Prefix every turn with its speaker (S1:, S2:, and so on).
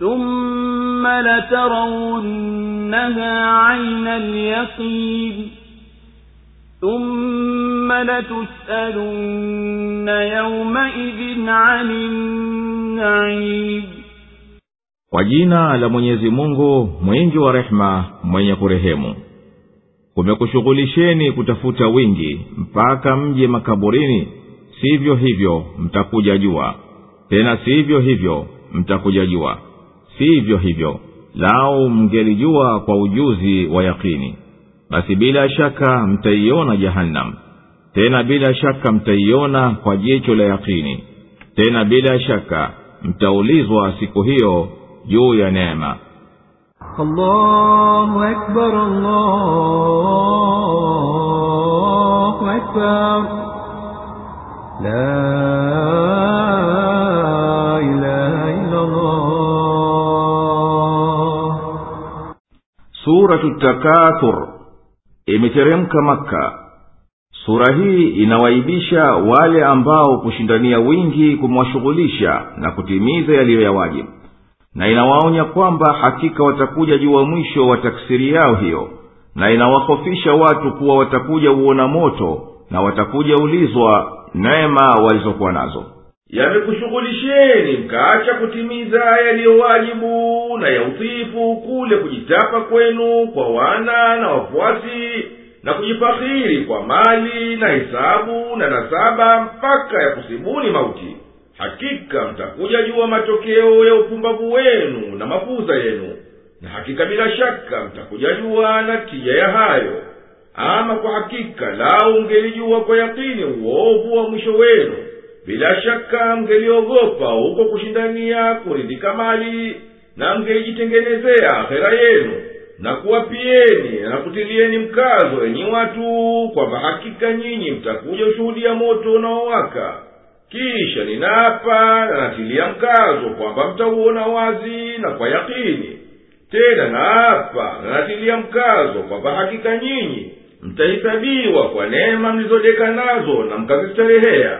S1: ثم لترونها عين اليقين ثم لتسألن يومئذ عن النعيم
S2: kwa jina la mwenyezi mungu mwingi wa rehema mwenye kurehemu kumekushughulisheni kutafuta wingi mpaka mje makaburini sivyo hivyo mtakuja jua tena sivyo hivyo mtakuja jua sivyo hivyo lau mngelijua kwa ujuzi wa yaqini. Basi bila shaka mtaiona jahannam. Tena bila shaka mtaiona kwa jicho la yaqini. Tena bila shaka mtaulizwa siku hiyo juu ya neema.
S3: La
S2: suratu takathur imeteremka makka. Sura hii inawaibisha wale ambao kushindania wingi kumwashughulisha na kutimiza yaliyo ya wajibu. Na inawaonya kwamba hakika watakuja juu wa mwisho wa taksiri yao hiyo. Na inawahofisha watu kuwa watakuja uona moto na watakuja ulizwa neema walizokuwa nazo yamekushughulisheni mkaacha kutimiza yaliyowajibu na ya utiifu kule kujitapa kwenu kwa wana na wafuasi na kujifakhiri kwa mali na hisabu na nasaba mpaka ya kusibuni mauti. Hakika mtakuja jua matokeo ya upumbavu wenu na mafuza yenu na hakika bila shaka mtakuja jua na tija ya hayo. Ama kwa hakika lau mngelijua kwa yakini uovu wa mwisho wenu bila shaka mngeliogopa huko kushindania kuridhika mali na mngelijitengenezea akhera yenu na kuwapieni na kutilieni mkazo enyi watu kwamba hakika nyinyi mtakuja ushuhudia moto unaowaka. Kisha ninaapa na natilia mkazo kwamba mtauona wazi na kwa yakini tena naapa na natilia mkazo kwamba hakika nyinyi mtahisabiwa kwa neema mlizodeka nazo na mkazistarehea